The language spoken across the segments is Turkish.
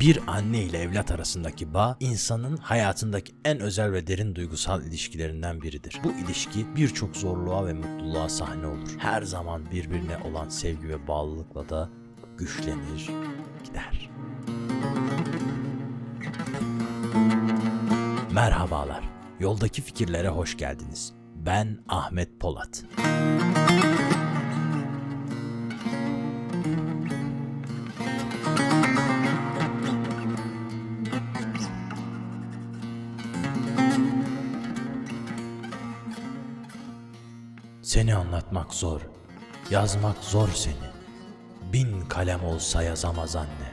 Bir anne ile evlat arasındaki bağ insanın hayatındaki en özel ve derin duygusal ilişkilerinden biridir. Bu ilişki birçok zorluğa ve mutluluğa sahne olur. Her zaman birbirine olan sevgi ve bağlılıkla da güçlenir, gider. Merhabalar. Yoldaki fikirlere hoş geldiniz. Ben Ahmet Polat. Seni anlatmak zor, yazmak zor seni. Bin kalem olsa yazamaz anne.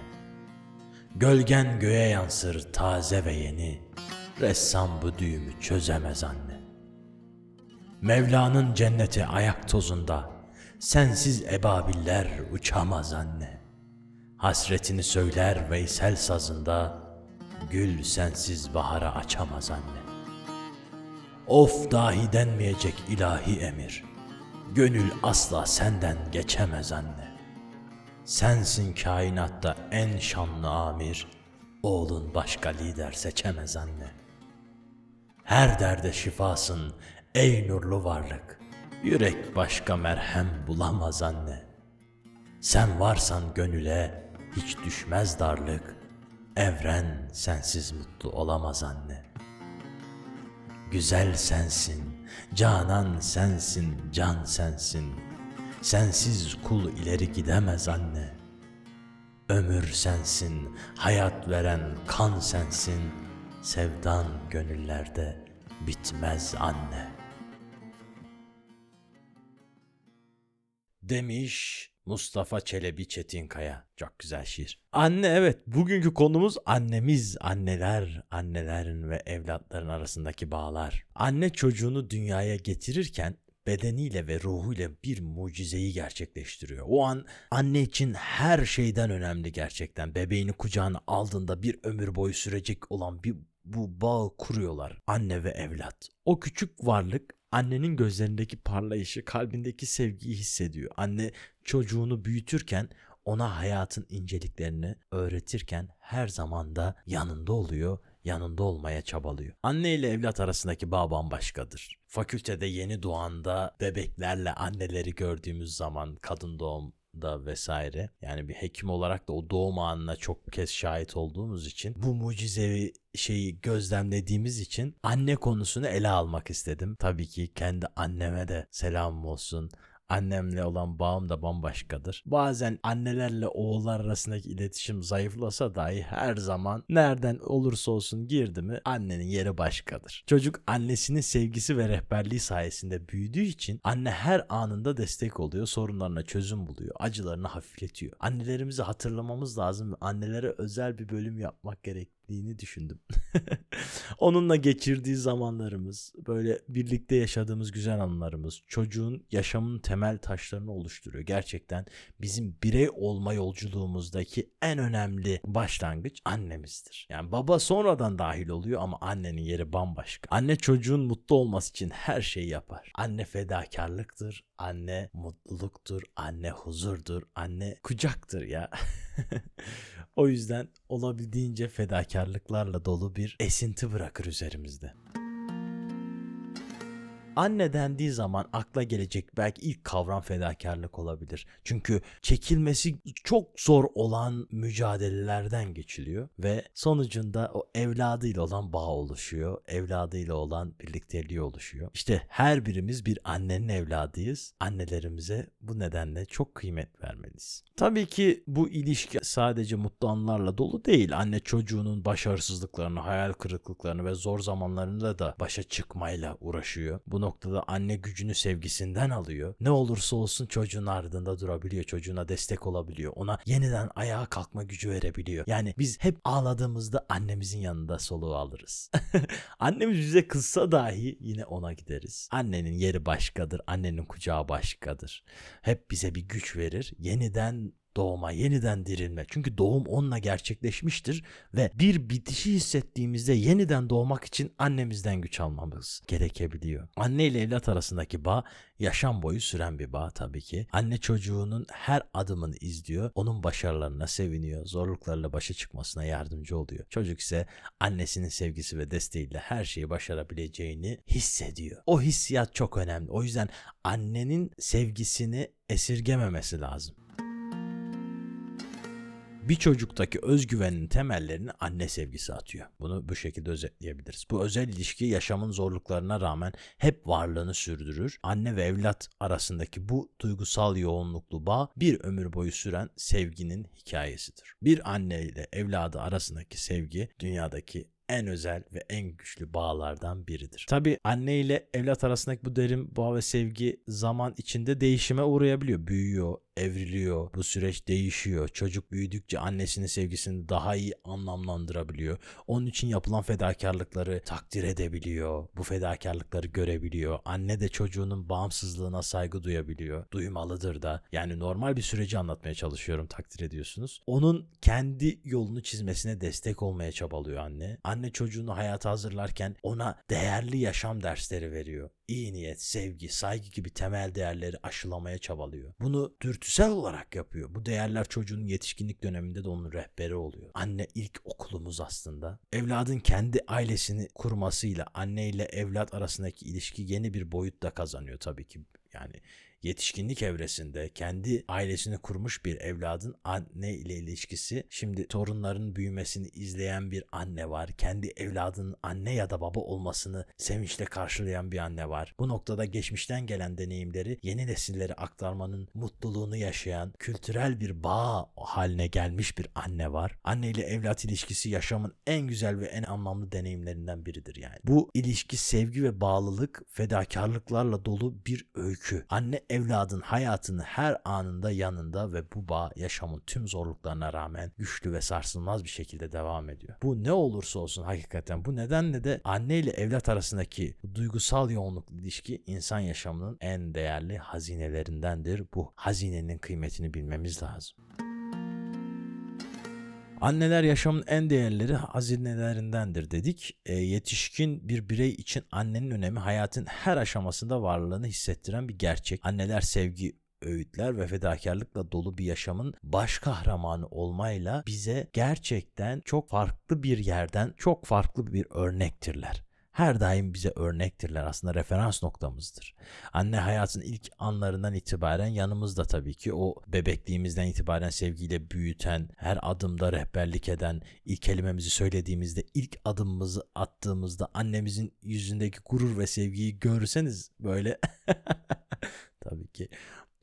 Gölgen göğe yansır taze ve yeni. Ressam bu düğümü çözemez anne. Mevla'nın cenneti ayak tozunda. Sensiz ebabiller uçamaz anne. Hasretini söyler Veysel sazında. Gül sensiz bahara açamaz anne. Of dahi denmeyecek ilahi emir. Gönül asla senden geçemez anne. Sensin kainatta en şanlı amir. Oğlun başka lider seçemez anne. Her derde şifasın ey nurlu varlık. Yürek başka merhem bulamaz anne. Sen varsan gönüle hiç düşmez darlık. Evren sensiz mutlu olamaz anne. Güzel sensin, canan sensin, can sensin. Sensiz kul ileri gidemez anne. Ömür sensin, hayat veren kan sensin. Sevdan gönüllerde bitmez anne. Demiş Mustafa Çelebi Çetinkaya. Çok güzel şiir. Anne evet bugünkü konumuz annemiz, anneler, annelerin ve evlatların arasındaki bağlar. Anne çocuğunu dünyaya getirirken bedeniyle ve ruhuyla bir mucizeyi gerçekleştiriyor. O an anne için her şeyden önemli gerçekten. Bebeğini kucağına aldığında bir ömür boyu sürecek olan bir bu bağı kuruyorlar anne ve evlat. O küçük varlık annenin gözlerindeki parlayışı, kalbindeki sevgiyi hissediyor. Anne çocuğunu büyütürken ona hayatın inceliklerini öğretirken her zaman da yanında oluyor, yanında olmaya çabalıyor. Anne ile evlat arasındaki bağ bambaşkadır. Fakültede yeni doğanda bebeklerle anneleri gördüğümüz zaman kadın doğum da vesaire. Yani bir hekim olarak da o doğum anına çok kez şahit olduğumuz için bu mucizevi şeyi gözlemlediğimiz için anne konusunu ele almak istedim. Tabii ki kendi anneme de selam olsun. Annemle olan bağım da bambaşkadır. Bazen annelerle oğullar arasındaki iletişim zayıflasa dahi her zaman nereden olursa olsun girdi mi annenin yeri başkadır. Çocuk annesinin sevgisi ve rehberliği sayesinde büyüdüğü için anne her anında destek oluyor, sorunlarına çözüm buluyor, acılarını hafifletiyor. Annelerimizi hatırlamamız lazım ve annelere özel bir bölüm yapmak gerek gerektiğini düşündüm. Onunla geçirdiği zamanlarımız, böyle birlikte yaşadığımız güzel anılarımız, çocuğun yaşamın temel taşlarını oluşturuyor. Gerçekten bizim birey olma yolculuğumuzdaki en önemli başlangıç annemizdir. Yani baba sonradan dahil oluyor ama annenin yeri bambaşka. Anne çocuğun mutlu olması için her şeyi yapar. Anne fedakarlıktır, anne mutluluktur, anne huzurdur, anne kucaktır ya. o yüzden olabildiğince fedakarlıklarla dolu bir esinti bırakır üzerimizde. Anne dendiği zaman akla gelecek belki ilk kavram fedakarlık olabilir. Çünkü çekilmesi çok zor olan mücadelelerden geçiliyor ve sonucunda o evladıyla olan bağ oluşuyor. Evladıyla olan birlikteliği oluşuyor. İşte her birimiz bir annenin evladıyız. Annelerimize bu nedenle çok kıymet vermeliyiz. Tabii ki bu ilişki sadece mutlu anlarla dolu değil. Anne çocuğunun başarısızlıklarını, hayal kırıklıklarını ve zor zamanlarında da başa çıkmayla uğraşıyor. Bunu noktada anne gücünü sevgisinden alıyor. Ne olursa olsun çocuğun ardında durabiliyor. Çocuğuna destek olabiliyor. Ona yeniden ayağa kalkma gücü verebiliyor. Yani biz hep ağladığımızda annemizin yanında soluğu alırız. Annemiz bize kızsa dahi yine ona gideriz. Annenin yeri başkadır. Annenin kucağı başkadır. Hep bize bir güç verir. Yeniden doğuma, yeniden dirilme. Çünkü doğum onunla gerçekleşmiştir ve bir bitişi hissettiğimizde yeniden doğmak için annemizden güç almamız gerekebiliyor. Anne ile evlat arasındaki bağ yaşam boyu süren bir bağ tabii ki. Anne çocuğunun her adımını izliyor, onun başarılarına seviniyor, zorluklarla başa çıkmasına yardımcı oluyor. Çocuk ise annesinin sevgisi ve desteğiyle her şeyi başarabileceğini hissediyor. O hissiyat çok önemli. O yüzden annenin sevgisini esirgememesi lazım. Bir çocuktaki özgüvenin temellerini anne sevgisi atıyor. Bunu bu şekilde özetleyebiliriz. Bu özel ilişki yaşamın zorluklarına rağmen hep varlığını sürdürür. Anne ve evlat arasındaki bu duygusal yoğunluklu bağ bir ömür boyu süren sevginin hikayesidir. Bir anne ile evladı arasındaki sevgi dünyadaki en özel ve en güçlü bağlardan biridir. Tabi anne ile evlat arasındaki bu derin bağ ve sevgi zaman içinde değişime uğrayabiliyor. Büyüyor, evriliyor. Bu süreç değişiyor. Çocuk büyüdükçe annesinin sevgisini daha iyi anlamlandırabiliyor. Onun için yapılan fedakarlıkları takdir edebiliyor. Bu fedakarlıkları görebiliyor. Anne de çocuğunun bağımsızlığına saygı duyabiliyor. Duymalıdır da. Yani normal bir süreci anlatmaya çalışıyorum takdir ediyorsunuz. Onun kendi yolunu çizmesine destek olmaya çabalıyor anne. Anne çocuğunu hayata hazırlarken ona değerli yaşam dersleri veriyor iyi niyet, sevgi, saygı gibi temel değerleri aşılamaya çabalıyor. Bunu dürtüsel olarak yapıyor. Bu değerler çocuğun yetişkinlik döneminde de onun rehberi oluyor. Anne ilk okulumuz aslında. Evladın kendi ailesini kurmasıyla anne ile evlat arasındaki ilişki yeni bir boyut da kazanıyor tabii ki. Yani yetişkinlik evresinde kendi ailesini kurmuş bir evladın anne ile ilişkisi şimdi torunların büyümesini izleyen bir anne var. Kendi evladının anne ya da baba olmasını sevinçle karşılayan bir anne var. Bu noktada geçmişten gelen deneyimleri yeni nesillere aktarmanın mutluluğunu yaşayan kültürel bir bağ haline gelmiş bir anne var. Anne ile evlat ilişkisi yaşamın en güzel ve en anlamlı deneyimlerinden biridir yani. Bu ilişki sevgi ve bağlılık fedakarlıklarla dolu bir öykü. Anne evladın hayatını her anında yanında ve bu bağ yaşamın tüm zorluklarına rağmen güçlü ve sarsılmaz bir şekilde devam ediyor. Bu ne olursa olsun hakikaten bu nedenle de anne ile evlat arasındaki duygusal yoğunluk ilişki insan yaşamının en değerli hazinelerindendir. Bu hazinenin kıymetini bilmemiz lazım. Anneler yaşamın en değerleri hazinelerindendir dedik. E, yetişkin bir birey için annenin önemi hayatın her aşamasında varlığını hissettiren bir gerçek. Anneler sevgi, öğütler ve fedakarlıkla dolu bir yaşamın baş kahramanı olmayla bize gerçekten çok farklı bir yerden çok farklı bir örnektirler her daim bize örnektirler aslında referans noktamızdır. Anne hayatın ilk anlarından itibaren yanımızda tabii ki o bebekliğimizden itibaren sevgiyle büyüten, her adımda rehberlik eden, ilk kelimemizi söylediğimizde, ilk adımımızı attığımızda annemizin yüzündeki gurur ve sevgiyi görseniz böyle tabii ki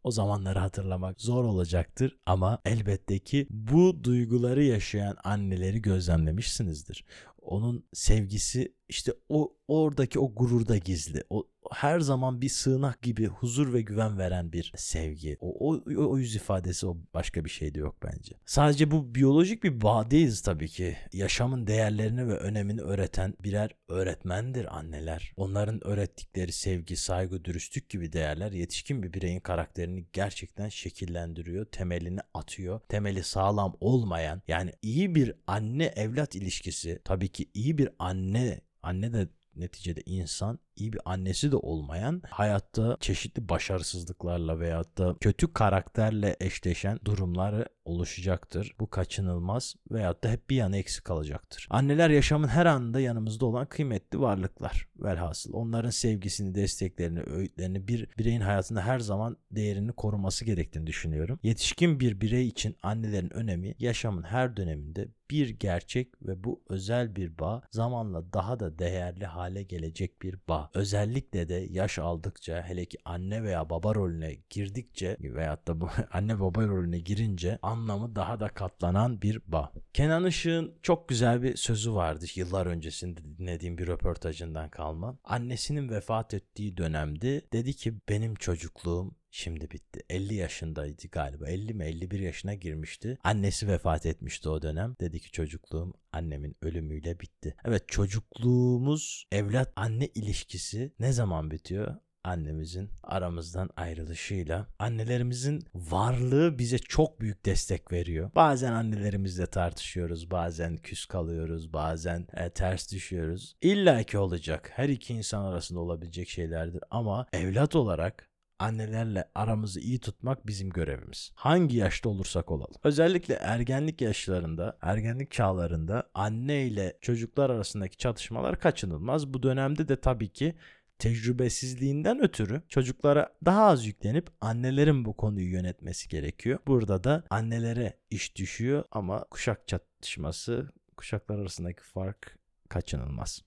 o zamanları hatırlamak zor olacaktır ama elbette ki bu duyguları yaşayan anneleri gözlemlemişsinizdir. Onun sevgisi işte o oradaki o gururda gizli. O her zaman bir sığınak gibi huzur ve güven veren bir sevgi. O, o, o yüz ifadesi o başka bir şey de yok bence. Sadece bu biyolojik bir bağ değiliz tabii ki. Yaşamın değerlerini ve önemini öğreten birer öğretmendir anneler. Onların öğrettikleri sevgi, saygı, dürüstlük gibi değerler yetişkin bir bireyin karakterini gerçekten şekillendiriyor, temelini atıyor. Temeli sağlam olmayan yani iyi bir anne evlat ilişkisi tabii ki iyi bir anne anne de neticede insan iyi bir annesi de olmayan hayatta çeşitli başarısızlıklarla veyahut da kötü karakterle eşleşen durumları oluşacaktır. Bu kaçınılmaz veyahut da hep bir yana eksik kalacaktır. Anneler yaşamın her anında yanımızda olan kıymetli varlıklar. Velhasıl onların sevgisini, desteklerini, öğütlerini bir bireyin hayatında her zaman değerini koruması gerektiğini düşünüyorum. Yetişkin bir birey için annelerin önemi yaşamın her döneminde bir gerçek ve bu özel bir bağ zamanla daha da değerli hale gelecek bir bağ. Özellikle de yaş aldıkça hele ki anne veya baba rolüne girdikçe veyahut da bu anne baba rolüne girince anlamı daha da katlanan bir bağ. Kenan Işık'ın çok güzel bir sözü vardı yıllar öncesinde dinlediğim bir röportajından kalma. Annesinin vefat ettiği dönemde dedi ki benim çocukluğum şimdi bitti. 50 yaşındaydı galiba. 50 mi 51 yaşına girmişti. Annesi vefat etmişti o dönem. Dedi ki çocukluğum annemin ölümüyle bitti. Evet çocukluğumuz evlat anne ilişkisi ne zaman bitiyor? annemizin aramızdan ayrılışıyla annelerimizin varlığı bize çok büyük destek veriyor. Bazen annelerimizle tartışıyoruz, bazen küs kalıyoruz, bazen e, ters düşüyoruz. İlla ki olacak. Her iki insan arasında olabilecek şeylerdir ama evlat olarak annelerle aramızı iyi tutmak bizim görevimiz. Hangi yaşta olursak olalım. Özellikle ergenlik yaşlarında, ergenlik çağlarında anne ile çocuklar arasındaki çatışmalar kaçınılmaz. Bu dönemde de tabii ki tecrübesizliğinden ötürü çocuklara daha az yüklenip annelerin bu konuyu yönetmesi gerekiyor. Burada da annelere iş düşüyor ama kuşak çatışması, kuşaklar arasındaki fark kaçınılmaz.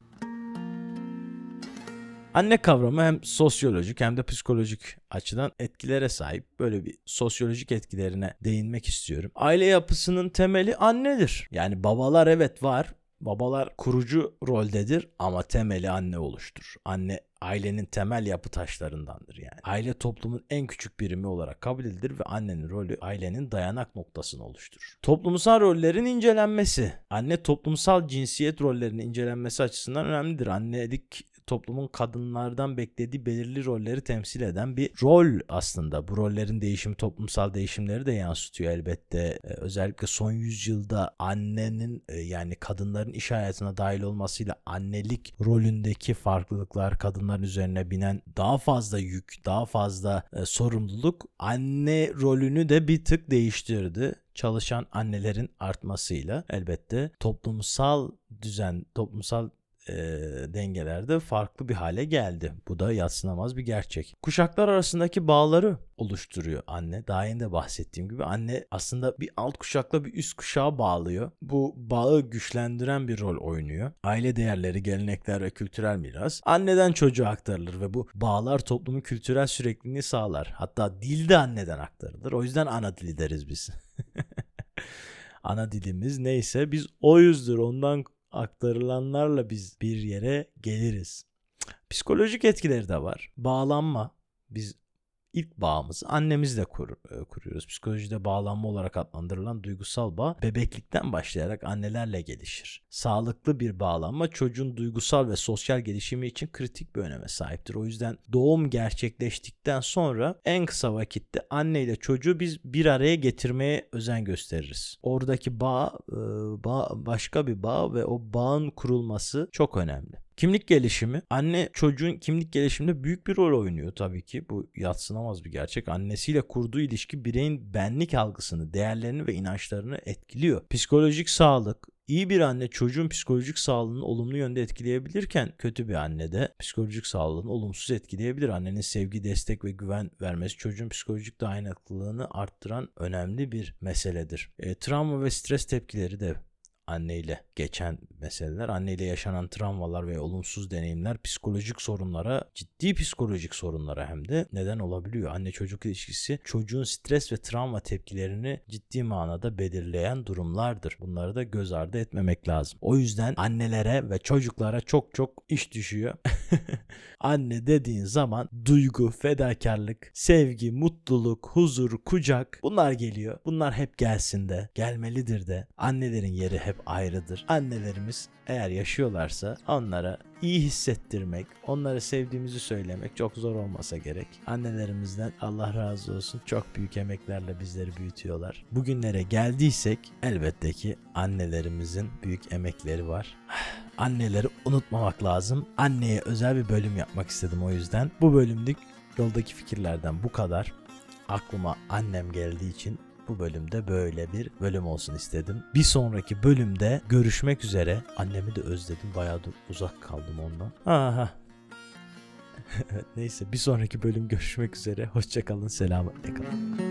Anne kavramı hem sosyolojik hem de psikolojik açıdan etkilere sahip. Böyle bir sosyolojik etkilerine değinmek istiyorum. Aile yapısının temeli annedir. Yani babalar evet var. Babalar kurucu roldedir ama temeli anne oluşturur. Anne ailenin temel yapı taşlarındandır yani. Aile toplumun en küçük birimi olarak kabul edilir ve annenin rolü ailenin dayanak noktasını oluşturur. Toplumsal rollerin incelenmesi. Anne toplumsal cinsiyet rollerinin incelenmesi açısından önemlidir. Annelik toplumun kadınlardan beklediği belirli rolleri temsil eden bir rol aslında. Bu rollerin değişimi toplumsal değişimleri de yansıtıyor elbette. Ee, özellikle son yüzyılda annenin e, yani kadınların iş hayatına dahil olmasıyla annelik rolündeki farklılıklar, kadınların üzerine binen daha fazla yük, daha fazla e, sorumluluk anne rolünü de bir tık değiştirdi çalışan annelerin artmasıyla elbette toplumsal düzen, toplumsal e, dengelerde farklı bir hale geldi. Bu da yatsınamaz bir gerçek. Kuşaklar arasındaki bağları oluşturuyor anne. Daha yeni de bahsettiğim gibi anne aslında bir alt kuşakla bir üst kuşağa bağlıyor. Bu bağı güçlendiren bir rol oynuyor. Aile değerleri, gelenekler ve kültürel miras anneden çocuğa aktarılır ve bu bağlar toplumun kültürel sürekliliğini sağlar. Hatta dil de anneden aktarılır. O yüzden ana dili deriz biz. ana dilimiz neyse biz o yüzdür ondan aktarılanlarla biz bir yere geliriz. Psikolojik etkileri de var. Bağlanma. Biz ilk bağımızı annemizle kur, e, kuruyoruz. Psikolojide bağlanma olarak adlandırılan duygusal bağ bebeklikten başlayarak annelerle gelişir. Sağlıklı bir bağlanma çocuğun duygusal ve sosyal gelişimi için kritik bir öneme sahiptir. O yüzden doğum gerçekleştikten sonra en kısa vakitte anne ile çocuğu biz bir araya getirmeye özen gösteririz. Oradaki bağ, e, bağ başka bir bağ ve o bağın kurulması çok önemli. Kimlik gelişimi. Anne çocuğun kimlik gelişiminde büyük bir rol oynuyor tabii ki. Bu yatsınamaz bir gerçek. Annesiyle kurduğu ilişki bireyin benlik algısını, değerlerini ve inançlarını etkiliyor. Psikolojik sağlık, İyi bir anne çocuğun psikolojik sağlığını olumlu yönde etkileyebilirken kötü bir anne de psikolojik sağlığını olumsuz etkileyebilir. Annenin sevgi, destek ve güven vermesi çocuğun psikolojik dayanıklılığını arttıran önemli bir meseledir. E, travma ve stres tepkileri de anneyle geçen meseleler, anneyle yaşanan travmalar ve olumsuz deneyimler psikolojik sorunlara, ciddi psikolojik sorunlara hem de neden olabiliyor. Anne çocuk ilişkisi çocuğun stres ve travma tepkilerini ciddi manada belirleyen durumlardır. Bunları da göz ardı etmemek lazım. O yüzden annelere ve çocuklara çok çok iş düşüyor. Anne dediğin zaman duygu, fedakarlık, sevgi, mutluluk, huzur, kucak bunlar geliyor. Bunlar hep gelsin de, gelmelidir de. Annelerin yeri hep ayrıdır. Annelerimiz eğer yaşıyorlarsa onlara iyi hissettirmek, onları sevdiğimizi söylemek çok zor olmasa gerek. Annelerimizden Allah razı olsun çok büyük emeklerle bizleri büyütüyorlar. Bugünlere geldiysek elbette ki annelerimizin büyük emekleri var. Anneleri unutmamak lazım. Anneye özel bir bölüm yapmak istedim o yüzden. Bu bölümlük yoldaki fikirlerden bu kadar. Aklıma annem geldiği için bu bölümde böyle bir bölüm olsun istedim. Bir sonraki bölümde görüşmek üzere. Annemi de özledim. Bayağıdır uzak kaldım ondan. Aha. Neyse bir sonraki bölüm görüşmek üzere. Hoşçakalın. Selametle kalın.